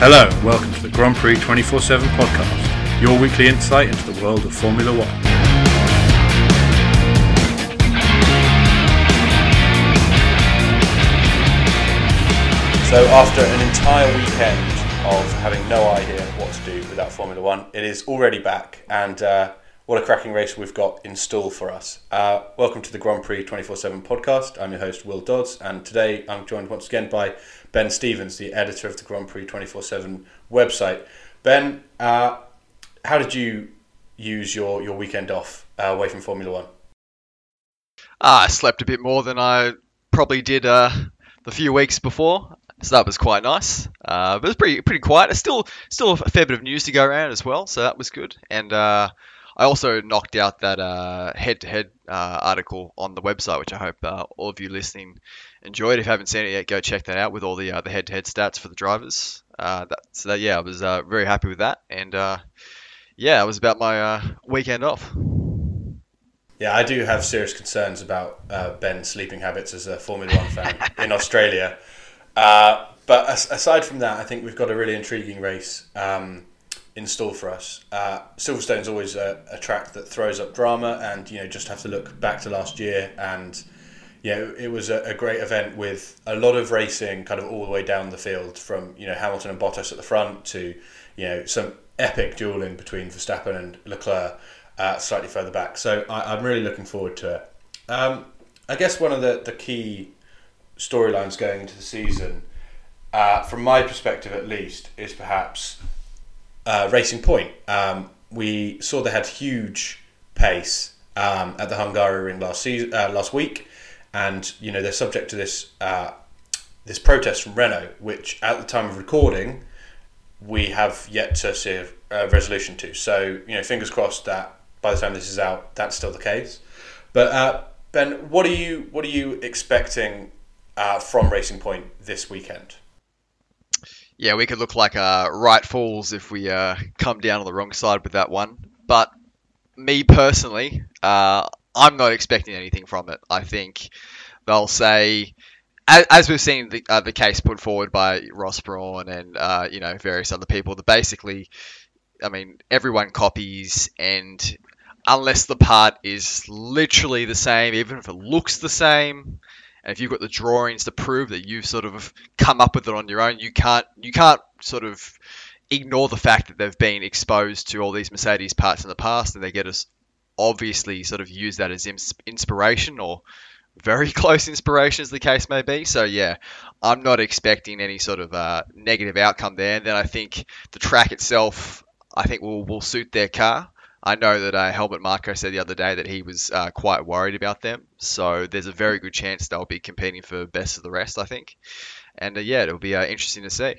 Hello, welcome to the Grand Prix 24 7 podcast, your weekly insight into the world of Formula One. So, after an entire weekend of having no idea what to do without Formula One, it is already back, and uh, what a cracking race we've got in store for us. Uh, welcome to the Grand Prix 24 7 podcast. I'm your host, Will Dodds, and today I'm joined once again by Ben Stevens, the editor of the Grand Prix 24 7 website. Ben, uh, how did you use your, your weekend off uh, away from Formula One? Uh, I slept a bit more than I probably did uh, the few weeks before, so that was quite nice. Uh, but it was pretty pretty quiet. It's still still a fair bit of news to go around as well, so that was good. And uh, I also knocked out that uh, head-to-head uh, article on the website, which I hope uh, all of you listening enjoyed. If you haven't seen it yet, go check that out with all the uh, the head-to-head stats for the drivers. Uh, that, so that, yeah, I was uh, very happy with that, and uh, yeah, it was about my uh, weekend off. Yeah, I do have serious concerns about uh, Ben's sleeping habits as a Formula One fan in Australia. Uh, but as, aside from that, I think we've got a really intriguing race um, in store for us. Uh, Silverstone's always a, a track that throws up drama, and you know just have to look back to last year and yeah, it was a, a, great event with a lot of racing kind of all the way down the field from, you know, Hamilton and Bottas at the front to, you know, some epic dueling between Verstappen and Leclerc uh, slightly further back. So I, am really looking forward to it. Um, I guess one of the, the key storylines going into the season, uh, from my perspective at least, is perhaps uh, Racing Point. Um, we saw they had huge pace um, at the Hungaroring last season, uh, last week and you know they're subject to this uh, this protest from Renault, which at the time of recording we have yet to see a, a resolution to. So you know, fingers crossed that by the time this is out, that's still the case. But uh, Ben, what are you what are you expecting uh, from Racing Point this weekend? Yeah, we could look like uh, right fools if we uh, come down on the wrong side with that one. But me personally, uh, I'm not expecting anything from it. I think they'll say, as, as we've seen the, uh, the case put forward by Ross Brawn and uh, you know various other people, that basically, I mean, everyone copies, and unless the part is literally the same, even if it looks the same, and if you've got the drawings to prove that you've sort of come up with it on your own, you can't you can't sort of ignore the fact that they've been exposed to all these Mercedes parts in the past and they get us obviously sort of use that as inspiration or very close inspiration, as the case may be. So yeah, I'm not expecting any sort of uh, negative outcome there. And then I think the track itself, I think will will suit their car. I know that uh, Helmut Marko said the other day that he was uh, quite worried about them. So there's a very good chance they'll be competing for best of the rest. I think, and uh, yeah, it'll be uh, interesting to see.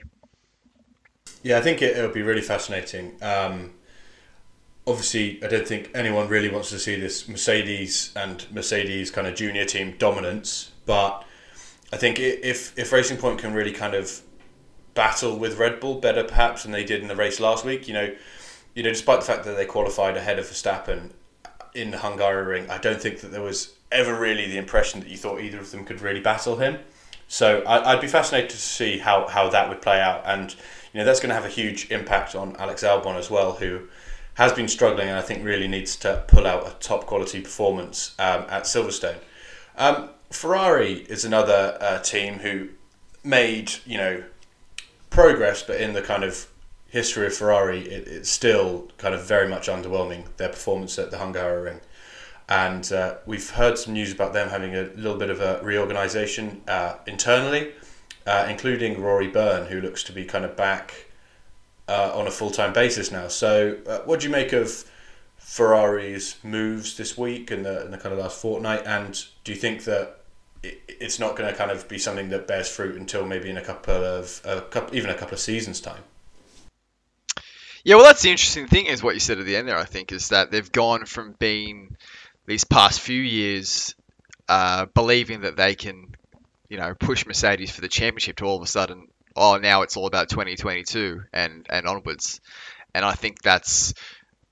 Yeah, I think it, will be really fascinating. Um, obviously, I don't think anyone really wants to see this Mercedes and Mercedes kind of junior team dominance. But I think if if Racing Point can really kind of battle with Red Bull better, perhaps than they did in the race last week, you know, you know, despite the fact that they qualified ahead of Verstappen in the Hungaroring, I don't think that there was ever really the impression that you thought either of them could really battle him. So I, would be fascinated to see how, how that would play out, and you know that's going to have a huge impact on Alex Albon as well, who has been struggling and I think really needs to pull out a top quality performance um, at Silverstone. Um, Ferrari is another uh, team who made you know progress, but in the kind of history of Ferrari, it, it's still kind of very much underwhelming their performance at the Hungaroring. And uh, we've heard some news about them having a little bit of a reorganisation uh, internally, uh, including Rory Byrne, who looks to be kind of back uh, on a full time basis now. So, uh, what do you make of Ferrari's moves this week and the, the kind of last fortnight? And do you think that it, it's not going to kind of be something that bears fruit until maybe in a couple of a couple, even a couple of seasons time? Yeah, well, that's the interesting thing is what you said at the end there. I think is that they've gone from being these past few years uh, believing that they can, you know, push Mercedes for the championship to all of a sudden oh, now it's all about 2022 and and onwards. And I think that's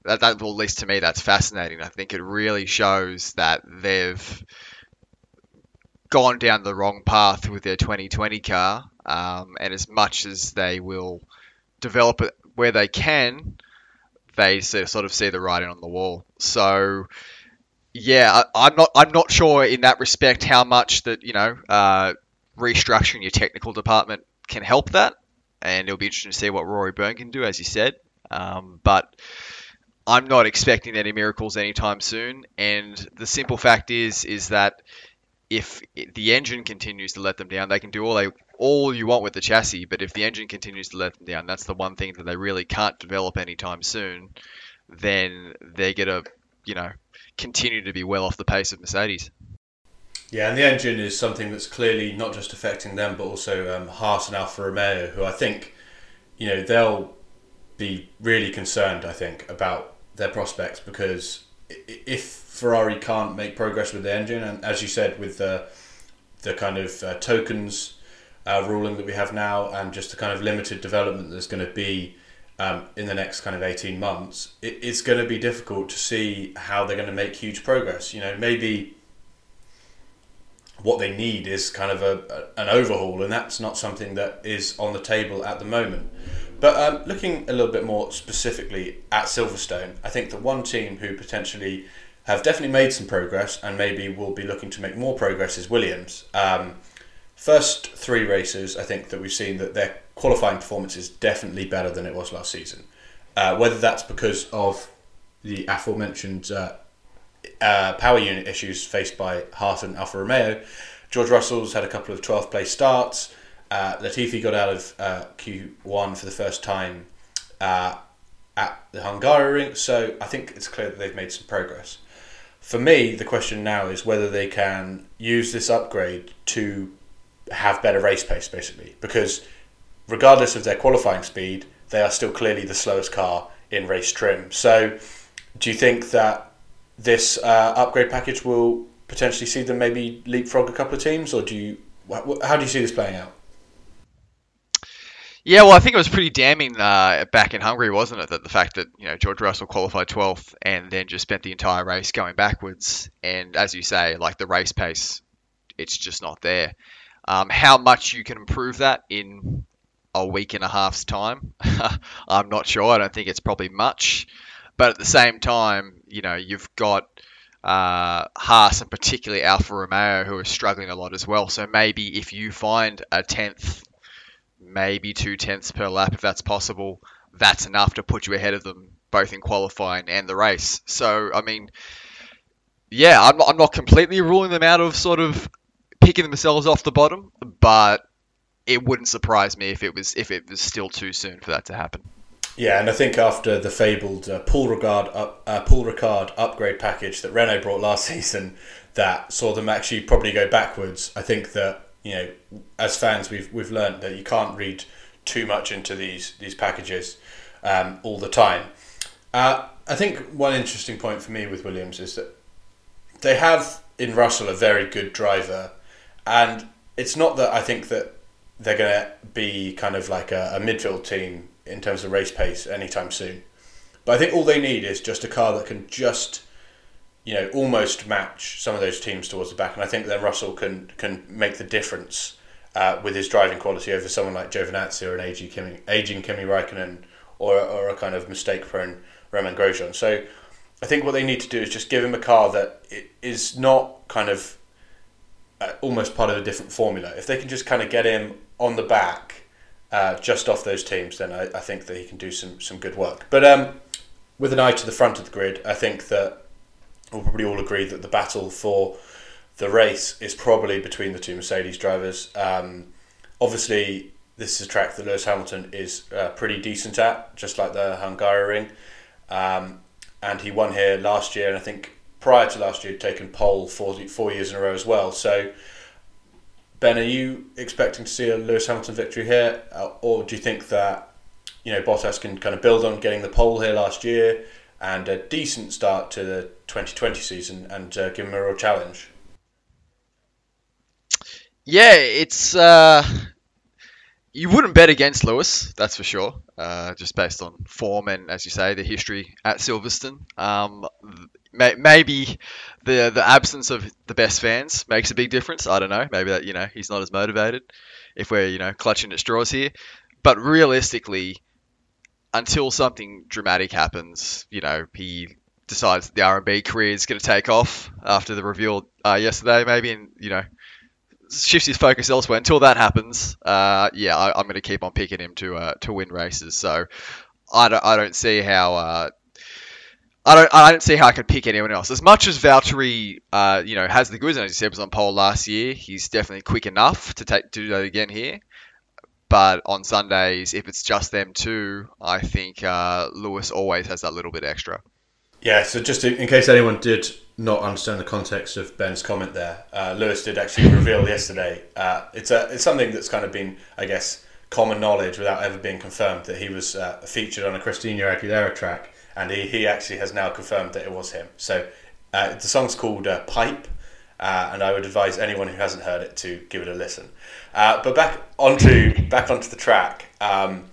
that, that well, at least to me, that's fascinating. I think it really shows that they've gone down the wrong path with their 2020 car. Um, and as much as they will develop it where they can, they sort of see the writing on the wall. So yeah, I, am not I'm not sure in that respect how much that you know uh, restructuring your technical department can help that, and it'll be interesting to see what Rory Byrne can do, as you said. Um, but I'm not expecting any miracles anytime soon. And the simple fact is, is that if the engine continues to let them down, they can do all they all you want with the chassis. But if the engine continues to let them down, that's the one thing that they really can't develop anytime soon. Then they're gonna, you know, continue to be well off the pace of Mercedes. Yeah, and the engine is something that's clearly not just affecting them, but also um, Haas and Alfa Romeo, who I think, you know, they'll be really concerned. I think about their prospects because if Ferrari can't make progress with the engine, and as you said, with the the kind of uh, tokens uh, ruling that we have now, and just the kind of limited development that's going to be um, in the next kind of 18 months, it, it's going to be difficult to see how they're going to make huge progress. You know, maybe what they need is kind of a, a, an overhaul, and that's not something that is on the table at the moment. But um, looking a little bit more specifically at Silverstone, I think the one team who potentially have definitely made some progress and maybe will be looking to make more progress is Williams. Um, first three races, I think that we've seen that their qualifying performance is definitely better than it was last season. Uh, whether that's because of the aforementioned uh, uh, power unit issues faced by Haas and Alfa Romeo, George Russell's had a couple of 12th place starts. Uh, Latifi got out of uh, Q1 for the first time uh, at the Hungaroring, so I think it's clear that they've made some progress. For me, the question now is whether they can use this upgrade to have better race pace, basically, because regardless of their qualifying speed, they are still clearly the slowest car in race trim. So, do you think that this uh, upgrade package will potentially see them maybe leapfrog a couple of teams, or do you? How do you see this playing out? Yeah, well, I think it was pretty damning uh, back in Hungary, wasn't it? That the fact that you know George Russell qualified 12th and then just spent the entire race going backwards, and as you say, like the race pace, it's just not there. Um, how much you can improve that in a week and a half's time, I'm not sure. I don't think it's probably much, but at the same time, you know, you've got uh, Haas and particularly Alfa Romeo who are struggling a lot as well. So maybe if you find a tenth, maybe two tenths per lap, if that's possible, that's enough to put you ahead of them both in qualifying and the race. So I mean, yeah, I'm I'm not completely ruling them out of sort of picking themselves off the bottom, but it wouldn't surprise me if it was if it was still too soon for that to happen. Yeah, and I think after the fabled uh, Paul Ricard up, uh, Paul Ricard upgrade package that Renault brought last season, that saw them actually probably go backwards. I think that you know, as fans, we've we've learned that you can't read too much into these these packages um, all the time. Uh, I think one interesting point for me with Williams is that they have in Russell a very good driver, and it's not that I think that they're going to be kind of like a, a midfield team in terms of race pace anytime soon. But I think all they need is just a car that can just, you know, almost match some of those teams towards the back. And I think then Russell can can make the difference uh, with his driving quality over someone like Giovinazzi or an aging Kimi, aging Kimi Raikkonen or, or a kind of mistake prone Romain Grosjean. So I think what they need to do is just give him a car that is not kind of uh, almost part of a different formula. If they can just kind of get him on the back uh, just off those teams, then I, I think that he can do some, some good work. But um, with an eye to the front of the grid, I think that we'll probably all agree that the battle for the race is probably between the two Mercedes drivers. Um, obviously, this is a track that Lewis Hamilton is uh, pretty decent at, just like the Hungaroring. Um, and he won here last year, and I think prior to last year, he'd taken pole four, four years in a row as well. So Ben, are you expecting to see a Lewis Hamilton victory here, uh, or do you think that you know Bottas can kind of build on getting the pole here last year and a decent start to the 2020 season and uh, give him a real challenge? Yeah, it's uh, you wouldn't bet against Lewis, that's for sure. Uh, just based on form and, as you say, the history at Silverstone. Um, may, maybe the the absence of the best fans makes a big difference. I don't know. Maybe that you know he's not as motivated if we're you know clutching at straws here. But realistically, until something dramatic happens, you know, he decides the R&B career is going to take off after the reveal uh, yesterday, maybe, and you know, shifts his focus elsewhere. Until that happens, uh, yeah, I, am going to keep on picking him to uh, to win races. So I don't, I don't see how. Uh, I don't, I don't see how I could pick anyone else. As much as Valtteri, uh, you know, has the goods, and as you said, was on pole last year, he's definitely quick enough to take to do that again here. But on Sundays, if it's just them two, I think uh, Lewis always has that little bit extra. Yeah, so just in, case anyone did not understand the context of Ben's comment there, uh, Lewis did actually reveal yesterday. Uh, it's a it's something that's kind of been, I guess, common knowledge without ever being confirmed that he was uh, featured on a Christina Aguilera track, and he, he actually has now confirmed that it was him. So uh, the song's called uh, Pipe, uh, and I would advise anyone who hasn't heard it to give it a listen. Uh, but back onto back onto the track. Um,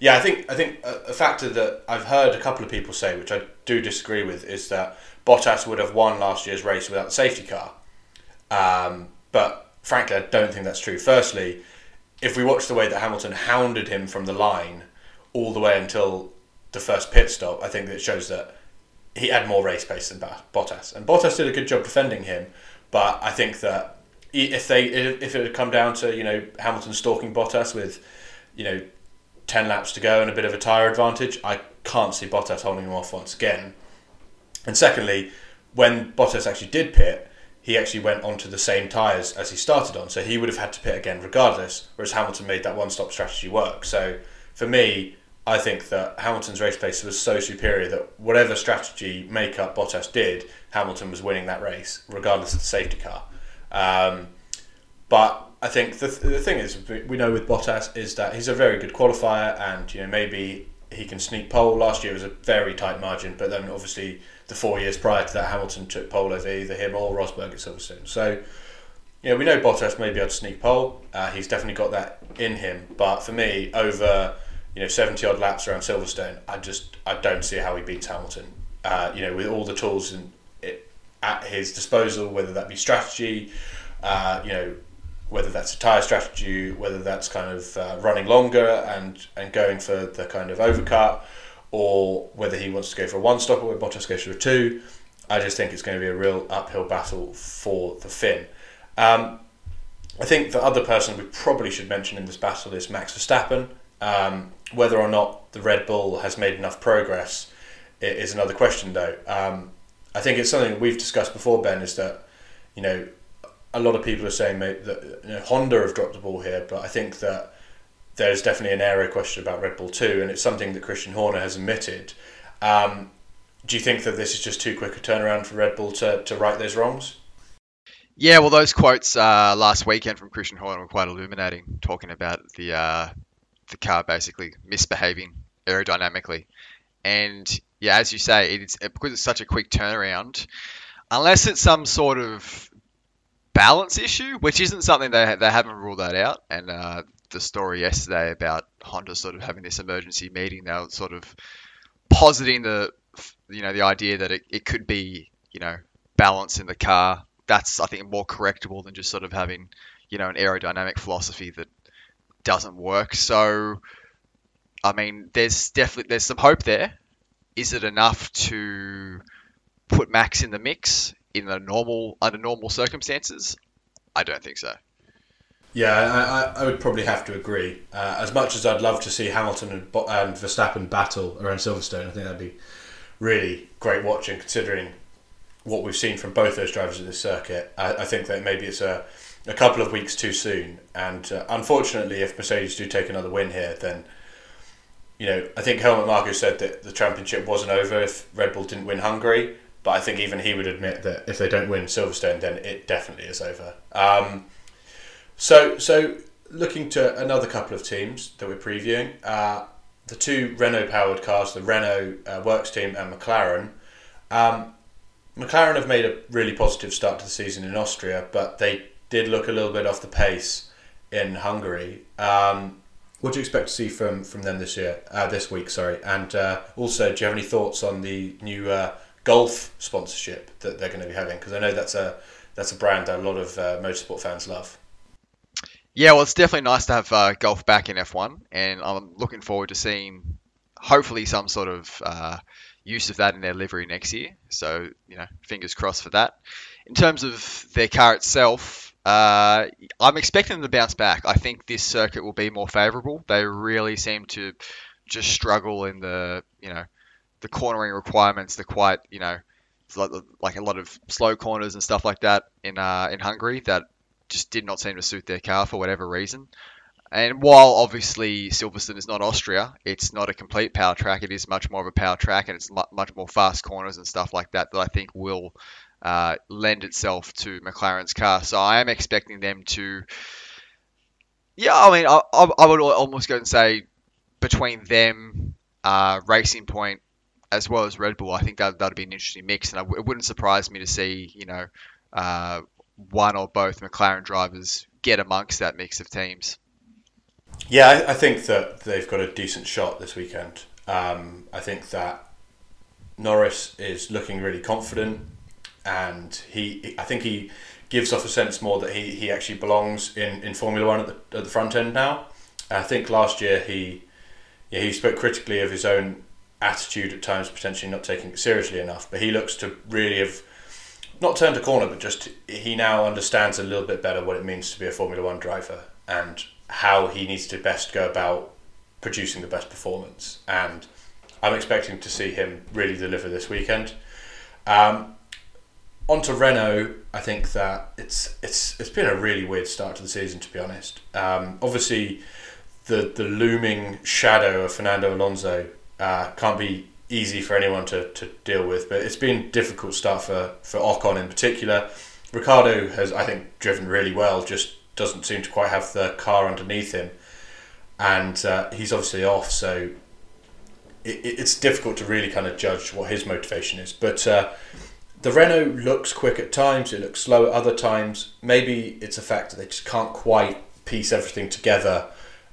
yeah, I think I think a, a, factor that I've heard a couple of people say, which I do disagree with, is that Bottas would have won last year's race without the safety car. Um, but frankly, I don't think that's true. Firstly, if we watch the way that Hamilton hounded him from the line all the way until the first pit stop, I think that shows that he had more race pace than Bottas, and Bottas did a good job defending him. But I think that if they if it had come down to you know Hamilton stalking Bottas with you know ten laps to go and a bit of a tyre advantage, I can't see Bottas holding him off once again. And secondly, when Bottas actually did pit, he actually went onto the same tyres as he started on, so he would have had to pit again regardless. Whereas Hamilton made that one-stop strategy work. So for me, I think that Hamilton's race pace was so superior that whatever strategy makeup Bottas did, Hamilton was winning that race, regardless of the safety car. Um, but I think the, th- the thing is, we know with Bottas is that he's a very good qualifier, and you know maybe he can sneak pole. Last year was a very tight margin, but then obviously the four years prior to that, Hamilton took pole over either him or Rosberg at Silverstone. So know we know Bottas may be able to sneak pole. Uh, he's definitely got that in him. But for me, over you know, 70 odd laps around Silverstone, I just I don't see how he beats Hamilton. Uh, you know, with all the tools in, it, at his disposal, whether that be strategy, uh, you know, whether that's a tyre strategy, whether that's kind of uh, running longer and, and going for the kind of overcut, or whether he wants to go for a one stopper where Bottas goes for a two. I just think it's going to be a real uphill battle for the Finn. Um, I think the other person we probably should mention in this battle is Max Verstappen. Um, whether or not the Red Bull has made enough progress is another question, though. Um, I think it's something we've discussed before, Ben, is that, you know, a lot of people are saying that you know, Honda have dropped the ball here, but I think that there's definitely an area question about Red Bull too, and it's something that Christian Horner has admitted. Um, do you think that this is just too quick a turnaround for Red Bull to, to right those wrongs? Yeah, well, those quotes uh, last weekend from Christian Horner were quite illuminating, talking about the uh, the car basically misbehaving aerodynamically. And yeah, as you say, it's because it's such a quick turnaround. Unless it's some sort of balance issue, which isn't something they they haven't ruled that out. And uh, the story yesterday about Honda sort of having this emergency meeting, they were sort of positing the you know the idea that it, it could be you know balance in the car. That's I think more correctable than just sort of having you know an aerodynamic philosophy that doesn't work. So, I mean, there's definitely there's some hope there. Is it enough to put Max in the mix in the normal under normal circumstances? I don't think so. Yeah, I, I would probably have to agree. Uh, as much as I'd love to see Hamilton and, and Verstappen battle around Silverstone, I think that'd be really great watching, considering what we've seen from both those drivers at this circuit. I, I think that maybe it's a a couple of weeks too soon. And uh, unfortunately, if Mercedes do take another win here, then you know I think Helmut Marko said that the championship wasn't over if Red Bull didn't win Hungary. But I think even he would admit that if they don't win Silverstone, then it definitely is over. Um, so so looking to another couple of teams that we're previewing, uh, the two Renault powered cars, the Renault uh, Works team and McLaren. Um, McLaren have made a really positive start to the season in Austria, but they did look a little bit off the pace in Hungary. Um, what do you expect to see from, from them this year, uh, this week? Sorry, and uh, also, do you have any thoughts on the new uh, Gulf sponsorship that they're going to be having? Because I know that's a that's a brand that a lot of uh, motorsport fans love. Yeah, well, it's definitely nice to have uh, Gulf back in F1, and I'm looking forward to seeing hopefully some sort of uh, use of that in their livery next year. So you know, fingers crossed for that. In terms of their car itself, uh, I'm expecting them to bounce back. I think this circuit will be more favourable. They really seem to just struggle in the you know the cornering requirements. They're quite you know like a lot of slow corners and stuff like that in uh, in Hungary that just did not seem to suit their car for whatever reason. And while obviously Silverstone is not Austria, it's not a complete power track. It is much more of a power track, and it's much more fast corners and stuff like that that I think will uh, lend itself to McLaren's car. So I am expecting them to. Yeah, I mean, I, I would almost go and say between them, uh, Racing Point, as well as Red Bull, I think that that'd be an interesting mix, and it wouldn't surprise me to see you know uh, one or both McLaren drivers get amongst that mix of teams. Yeah, I, I think that they've got a decent shot this weekend. Um, I think that Norris is looking really confident, and he, I think he gives off a sense more that he, he actually belongs in, in Formula One at the, at the front end now. I think last year he yeah, he spoke critically of his own attitude at times, potentially not taking it seriously enough. But he looks to really have not turned a corner, but just he now understands a little bit better what it means to be a Formula One driver and how he needs to best go about producing the best performance. And I'm expecting to see him really deliver this weekend. Um, on to Renault, I think that it's it's it's been a really weird start to the season, to be honest. Um, obviously, the the looming shadow of Fernando Alonso uh, can't be easy for anyone to, to deal with, but it's been difficult start for, for Ocon in particular. Ricciardo has, I think, driven really well, just doesn't seem to quite have the car underneath him. And uh, he's obviously off, so it, it's difficult to really kind of judge what his motivation is. But uh, the Renault looks quick at times, it looks slow at other times. Maybe it's a fact that they just can't quite piece everything together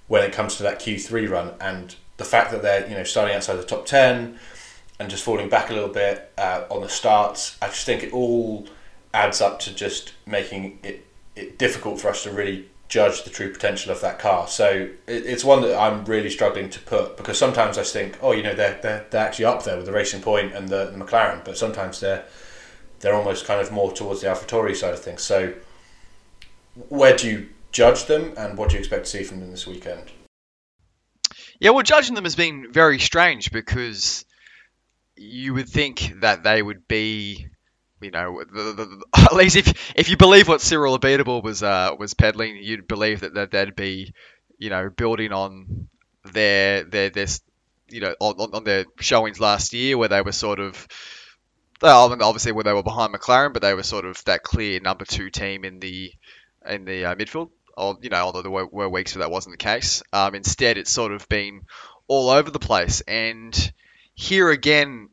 when it comes to that Q3 run. And the fact that they're you know starting outside the top ten and just falling back a little bit uh, on the starts, I just think it all adds up to just making it, it difficult for us to really judge the true potential of that car. So it, it's one that I'm really struggling to put because sometimes I think, oh, you know, they're, they're, they're actually up there with the Racing Point and the, the McLaren, but sometimes they're they're almost kind of more towards the AlphaTauri side of things. So where do you judge them, and what do you expect to see from them this weekend? Yeah, well, judging them has been very strange because you would think that they would be, you know, the, the, the, at least if if you believe what Cyril Abiteboul was uh, was peddling, you'd believe that, that they'd be, you know, building on their their their, you know, on, on their showings last year where they were sort of. Obviously, where they were behind McLaren, but they were sort of that clear number two team in the in the uh, midfield or you know, although there were, were weeks where that wasn't the case. Um, instead, it's sort of been all over the place, and here again,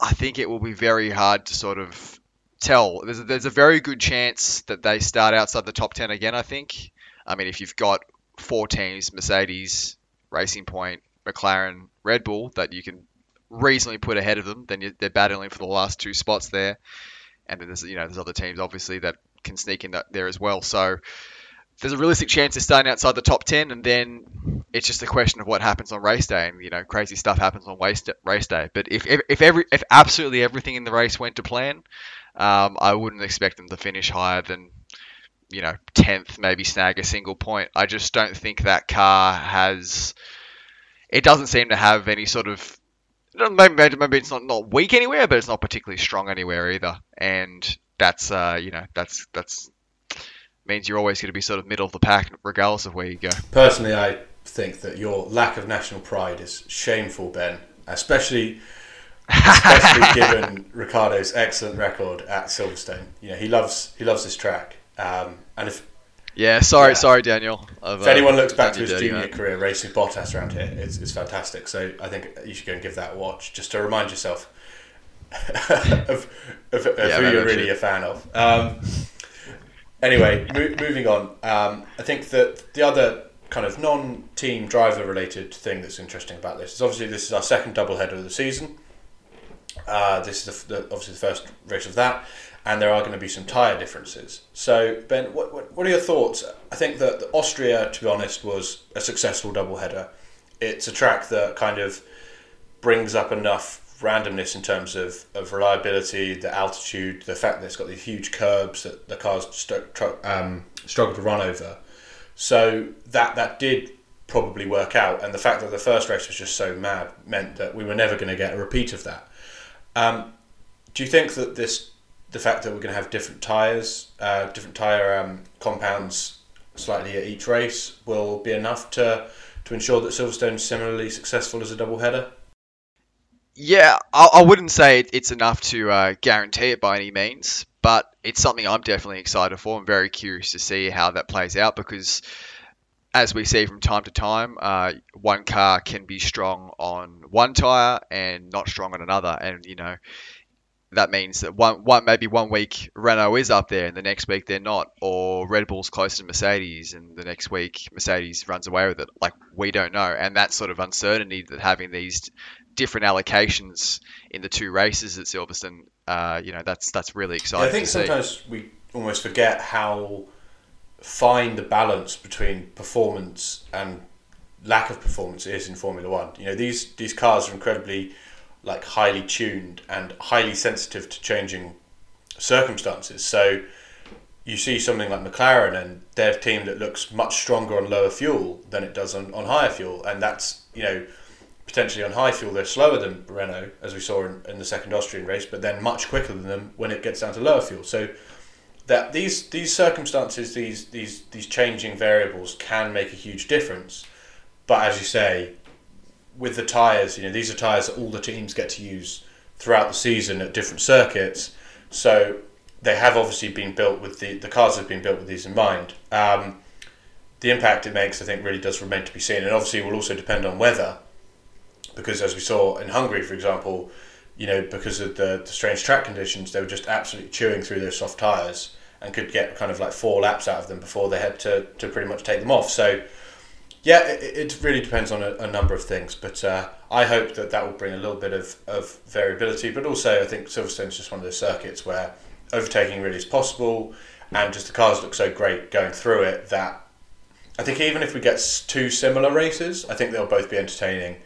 I think it will be very hard to sort of tell. There's a, there's a very good chance that they start outside the top ten again. I think. I mean, if you've got four teams, Mercedes, Racing Point, McLaren, Red Bull, that you can reasonably put ahead of them, then they're battling for the last two spots there. And then there's you know there's other teams obviously that can sneak in there as well. So there's a realistic chance of staying outside the top 10 and then it's just a question of what happens on race day and you know crazy stuff happens on race day but if, if, if every if absolutely everything in the race went to plan um, I wouldn't expect them to finish higher than you know 10th maybe snag a single point I just don't think that car has it doesn't seem to have any sort of maybe, maybe it's not, not weak anywhere but it's not particularly strong anywhere either and that's uh, you know that's that's means you're always going to be sort of middle of the pack, regardless of where you go. Personally, I think that your lack of national pride is shameful, Ben, especially especially given Ricciardo's excellent record at Silverstone. You know, he loves he loves this track, um, and if yeah, sorry, yeah. sorry, Daniel. I've, if anyone looks back to his junior man. career racing Bottas around here, it's, it's fantastic. So I think you should go and give that a watch just to remind yourself of, of, of yeah, who you're really a fan of. Um, Anyway, mo- moving on. Um, I think that the other kind of non-team driver related thing that's interesting about this is obviously this is our second double header of the season. Uh, this is the, the, obviously the first race of that, and there are going to be some tyre differences. So, Ben, what, what, what are your thoughts? I think that Austria, to be honest, was a successful double header. It's a track that kind of brings up enough randomness in terms of, of reliability, the altitude, the fact that it's got these huge curbs that the cars st- tr- um, struggle to run over. So that that did probably work out, and the fact that the first race was just so mad meant that we were never going to get a repeat of that. Um, do you think that this, the fact that we're going to have different tires, uh, different tire um, compounds, slightly at each race, will be enough to to ensure that Silverstone's similarly successful as a double header? Yeah, I, I wouldn't say it's enough to uh, guarantee it by any means, but it's something I'm definitely excited for. I'm very curious to see how that plays out because, as we see from time to time, uh, one car can be strong on one tire and not strong on another, and you know that means that one, one maybe one week Renault is up there and the next week they're not, or Red Bull's closer to Mercedes and the next week Mercedes runs away with it. Like we don't know, and that sort of uncertainty that having these different allocations in the two races at Silverstone, uh, you know, that's that's really exciting. Yeah, I think sometimes we almost forget how fine the balance between performance and lack of performance is in Formula One. You know, these these cars are incredibly like highly tuned and highly sensitive to changing circumstances. So you see something like McLaren and their team that looks much stronger on lower fuel than it does on, on higher fuel, and that's you know potentially on high fuel they're slower than Renault as we saw in, in the second Austrian race, but then much quicker than them when it gets down to lower fuel. So that these these circumstances, these these these changing variables can make a huge difference. But as you say, with the tires, you know, these are tires that all the teams get to use throughout the season at different circuits. So they have obviously been built with the the cars have been built with these in mind. Um, the impact it makes, I think, really does remain to be seen, and obviously will also depend on weather, because as we saw in Hungary, for example, you know, because of the, the strange track conditions, they were just absolutely chewing through those soft tires and could get kind of like four laps out of them before they had to, to pretty much take them off. So yeah, it, it really depends on a, a number of things, but uh, I hope that that will bring a little bit of, of variability. But also, I think Silverstone's just one of those circuits where overtaking really is possible, and just the cars look so great going through it that I think even if we get two similar races, I think they'll both be entertaining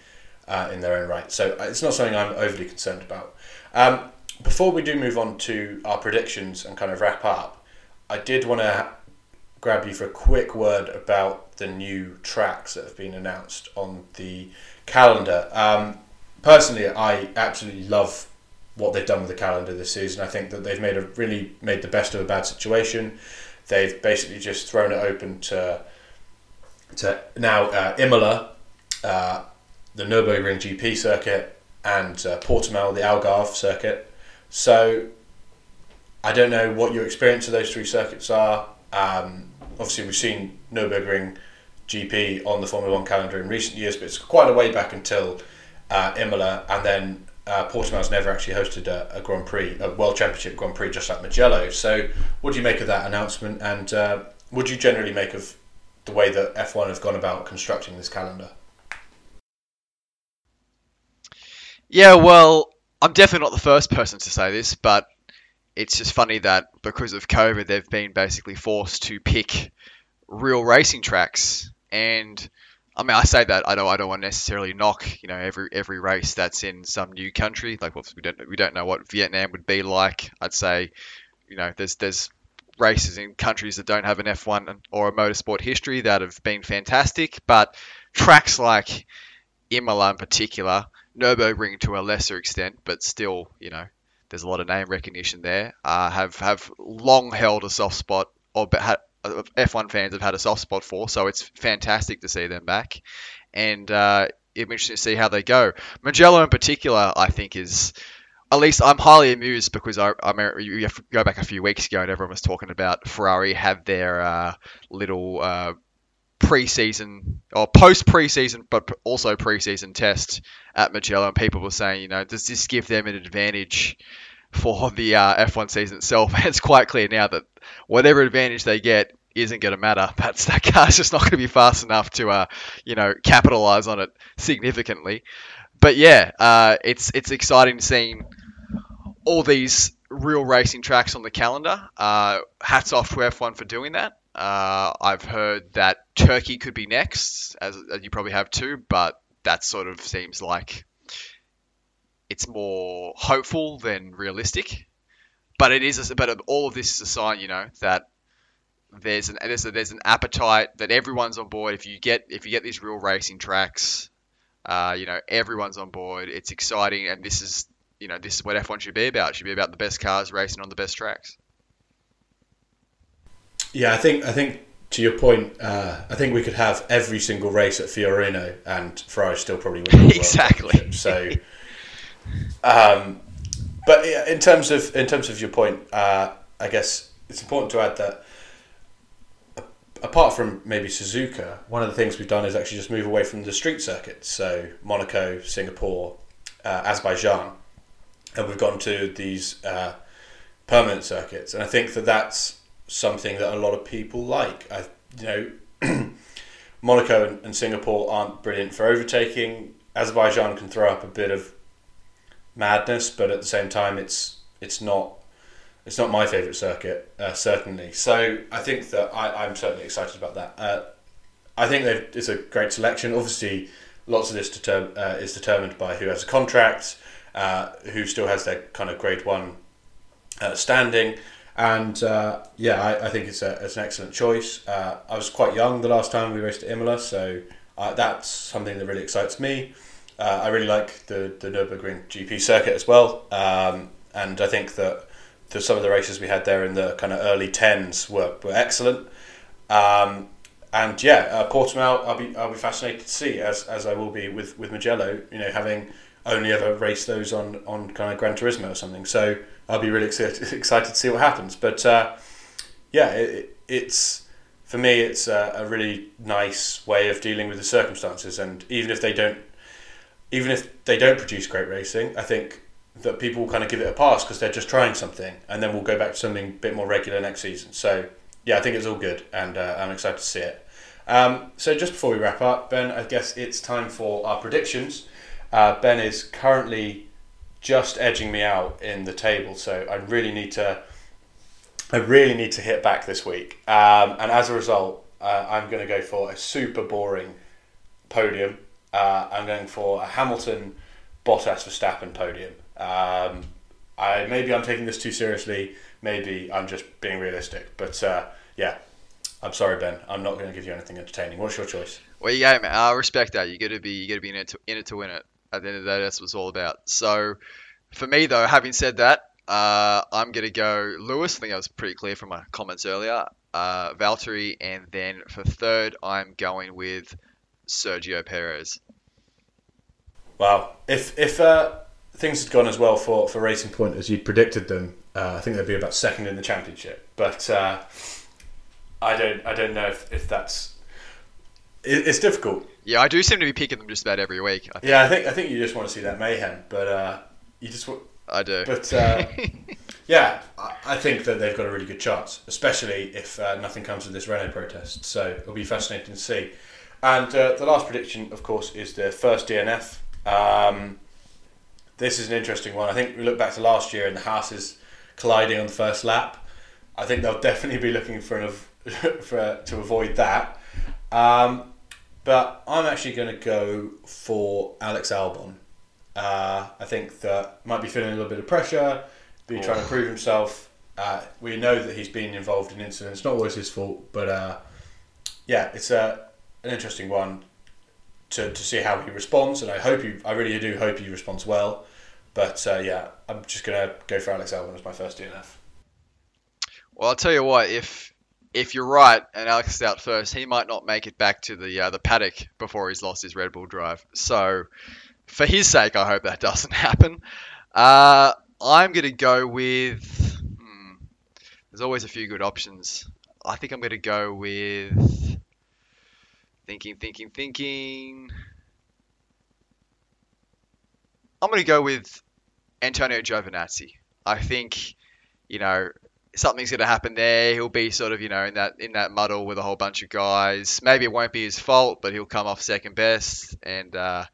uh, in their own right. So uh, it's not something I'm overly concerned about. Um, before we do move on to our predictions and kind of wrap up, I did want to grab you for a quick word about the new tracks that have been announced on the calendar. Um, personally, I absolutely love what they've done with the calendar this season. I think that they've made a really made the best of a bad situation. They've basically just thrown it open to to now uh, Imola, uh, the Nurburgring GP circuit, and uh, Portimao, the Algarve circuit. So I don't know what your experience of those three circuits are. Um, obviously, we've seen Nurburgring GP on the Formula One calendar in recent years, but it's quite a way back until uh, Imola, and then uh, Portimao's never actually hosted a, a, Grand Prix, a World Championship Grand Prix, just like Mugello. So, what do you make of that announcement, and uh, what do you generally make of the way that F1 have gone about constructing this calendar? Yeah, well, I'm definitely not the first person to say this, but it's just funny that because of COVID, they've been basically forced to pick real racing tracks. And I mean, I say that I don't, I don't want to necessarily knock, you know, every every race that's in some new country. Like, we don't we don't know what Vietnam would be like. I'd say, you know, there's there's races in countries that don't have an F1 or a motorsport history that have been fantastic, but tracks like Imola in particular, Nurburgring to a lesser extent, but still, you know, there's a lot of name recognition there. Uh, have have long held a soft spot, or had, uh, F1 fans have had a soft spot for. So it's fantastic to see them back, and uh, it'll be interesting to see how they go. Mugello in particular, I think is. At least I'm highly amused because I, I mean, you go back a few weeks ago and everyone was talking about Ferrari have their uh, little uh, pre-season or post pre-season, but also pre-season test at Mugello, and people were saying, you know, does this give them an advantage for the uh, F1 season itself? And it's quite clear now that whatever advantage they get isn't going to matter. That's that car's just not going to be fast enough to, uh, you know, capitalize on it significantly. But yeah, uh, it's it's exciting seeing all these real racing tracks on the calendar. Uh, hats off to F1 for doing that. Uh, I've heard that Turkey could be next, as, as, you probably have too, but that sort of seems like it's more hopeful than realistic. But it is, a, but all of this is a sign, you know, that there's an there's, a, there's an appetite that everyone's on board. If you get if you get these real racing tracks, uh, you know, everyone's on board. It's exciting, and this is you know this is what F1 should be about. It should be about the best cars racing on the best tracks. Yeah, I think I think to your point, uh, I think we could have every single race at Fiorano, and Ferrari still probably win. exactly. So, um, but in terms of in terms of your point, uh, I guess it's important to add that apart from maybe Suzuka, one of the things we've done is actually just move away from the street circuits. So Monaco, Singapore, uh, Azerbaijan, and we've gone to these uh, permanent circuits. And I think that that's something that a lot of people like. I, you know, Monaco and, and Singapore aren't brilliant for overtaking. Azerbaijan can throw up a bit of madness, but at the same time, it's it's not it's not my favourite circuit, uh, certainly. So I think that I, I'm certainly excited about that. Uh, I think it's a great selection. Obviously, lots of this deter- uh, is determined by who has a contract, uh, who still has their kind of grade one uh, standing. And uh, yeah, I, I, think it's, a, it's an excellent choice. I was quite young the last time we raced at Imola, so that's something that really excites me. I really like the, the Nürburgring GP circuit as well. Um, and I think that the, some of the races we had there in the kind of early tens were, were excellent. Um, and yeah, uh, Portimao, I'll be I'll be fascinated to see as, as I will be with, with Mugello. You know, having only ever raced those on, on kind of Gran Turismo or something. So I'll be really excited, excited to see what happens. But uh, yeah, it, it's for me, it's a, a, really nice way of dealing with the circumstances. And even if they don't, even if they don't produce great racing, I think that people will kind of give it a pass because they're just trying something, and then we'll go back to something a bit more regular next season. So yeah, I think it's all good, and uh, I'm excited to see it. Um, so just before we wrap up, Ben, I guess it's time for our predictions. Uh, ben is currently just edging me out in the table, so I really need to. I really need to hit back this week, um, and as a result, uh, I'm going to go for a super boring podium. Uh, I'm going for a Hamilton, Bottas, Verstappen podium. Um, I maybe I'm taking this too seriously. Maybe I'm just being realistic. But uh, yeah, I'm sorry, Ben. I'm not going to give you anything entertaining. What's your choice? Well, yeah, man. I respect that. You got to be you got to be in it to, in it to win it. At the end of the day, that's what it's all about. So, for me though, having said that, uh, I'm going to go Lewis. I think that was pretty clear from my comments earlier. Uh, Valtteri, and then for third, I'm going with Sergio Perez. Wow. If if uh, things had gone as well for, for Racing Point as you'd predicted them, uh, I think they'd be about second in the championship. But uh, I don't I don't know if, if that's it, it's difficult. Yeah, I do seem to be picking them just about every week. I yeah, I think I think you just want to see that mayhem, but uh, you just want. I do. But uh, yeah, I think that they've got a really good chance, especially if uh, nothing comes of this Renault protest. So it'll be fascinating to see. And uh, the last prediction, of course, is the first DNF. Um, this is an interesting one. I think we look back to last year and the Haas colliding on the first lap. I think they'll definitely be looking for an, for to avoid that. Um, but I'm actually going to go for Alex Albon. Uh, I think that might be feeling a little bit of pressure, be trying to prove himself. Uh, we know that he's been involved in incidents, not always his fault, but uh, yeah, it's a, an interesting one to, to see how he responds, and I hope you, I really do hope he responds well. But uh, yeah, I'm just gonna go for Alex Albon as my first DNF. Well, I'll tell you what, if if you're right and Alex is out first, he might not make it back to the uh, the paddock before he's lost his Red Bull drive. So, for his sake, I hope that doesn't happen. Uh, I'm gonna go with. Hmm, there's always a few good options. I think I'm gonna go with Thinking, thinking, thinking. I'm going to go with Antonio Giovinazzi. I think, you know, something's going to happen there. He'll be sort of, you know, in that in that muddle with a whole bunch of guys. Maybe it won't be his fault, but he'll come off second best and uh,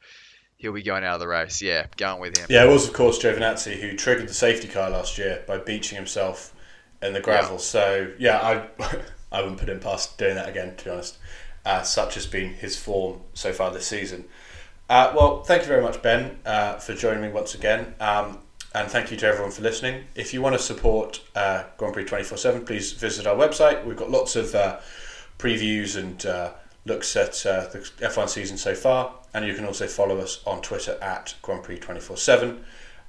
he'll be going out of the race. Yeah, going with him. Yeah, it was of course Giovinazzi who triggered the safety car last year by beaching himself in the gravel. Yeah. So yeah, I I wouldn't put him past doing that again, to be honest uh, such has been his form so far this season. Uh, well, thank you very much, Ben, uh, for joining me once again. Um, and thank you to everyone for listening. If you want to support uh, Grand Prix 24 7, please visit our website. We've got lots of uh, previews and uh, looks at uh, the F1 season so far. And you can also follow us on Twitter at Grand Prix 24 7.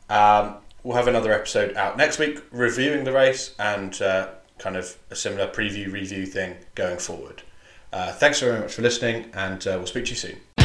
Um, we'll have another episode out next week reviewing the race and uh, kind of a similar preview review thing going forward. Uh, thanks very much for listening, and we'll speak to you soon.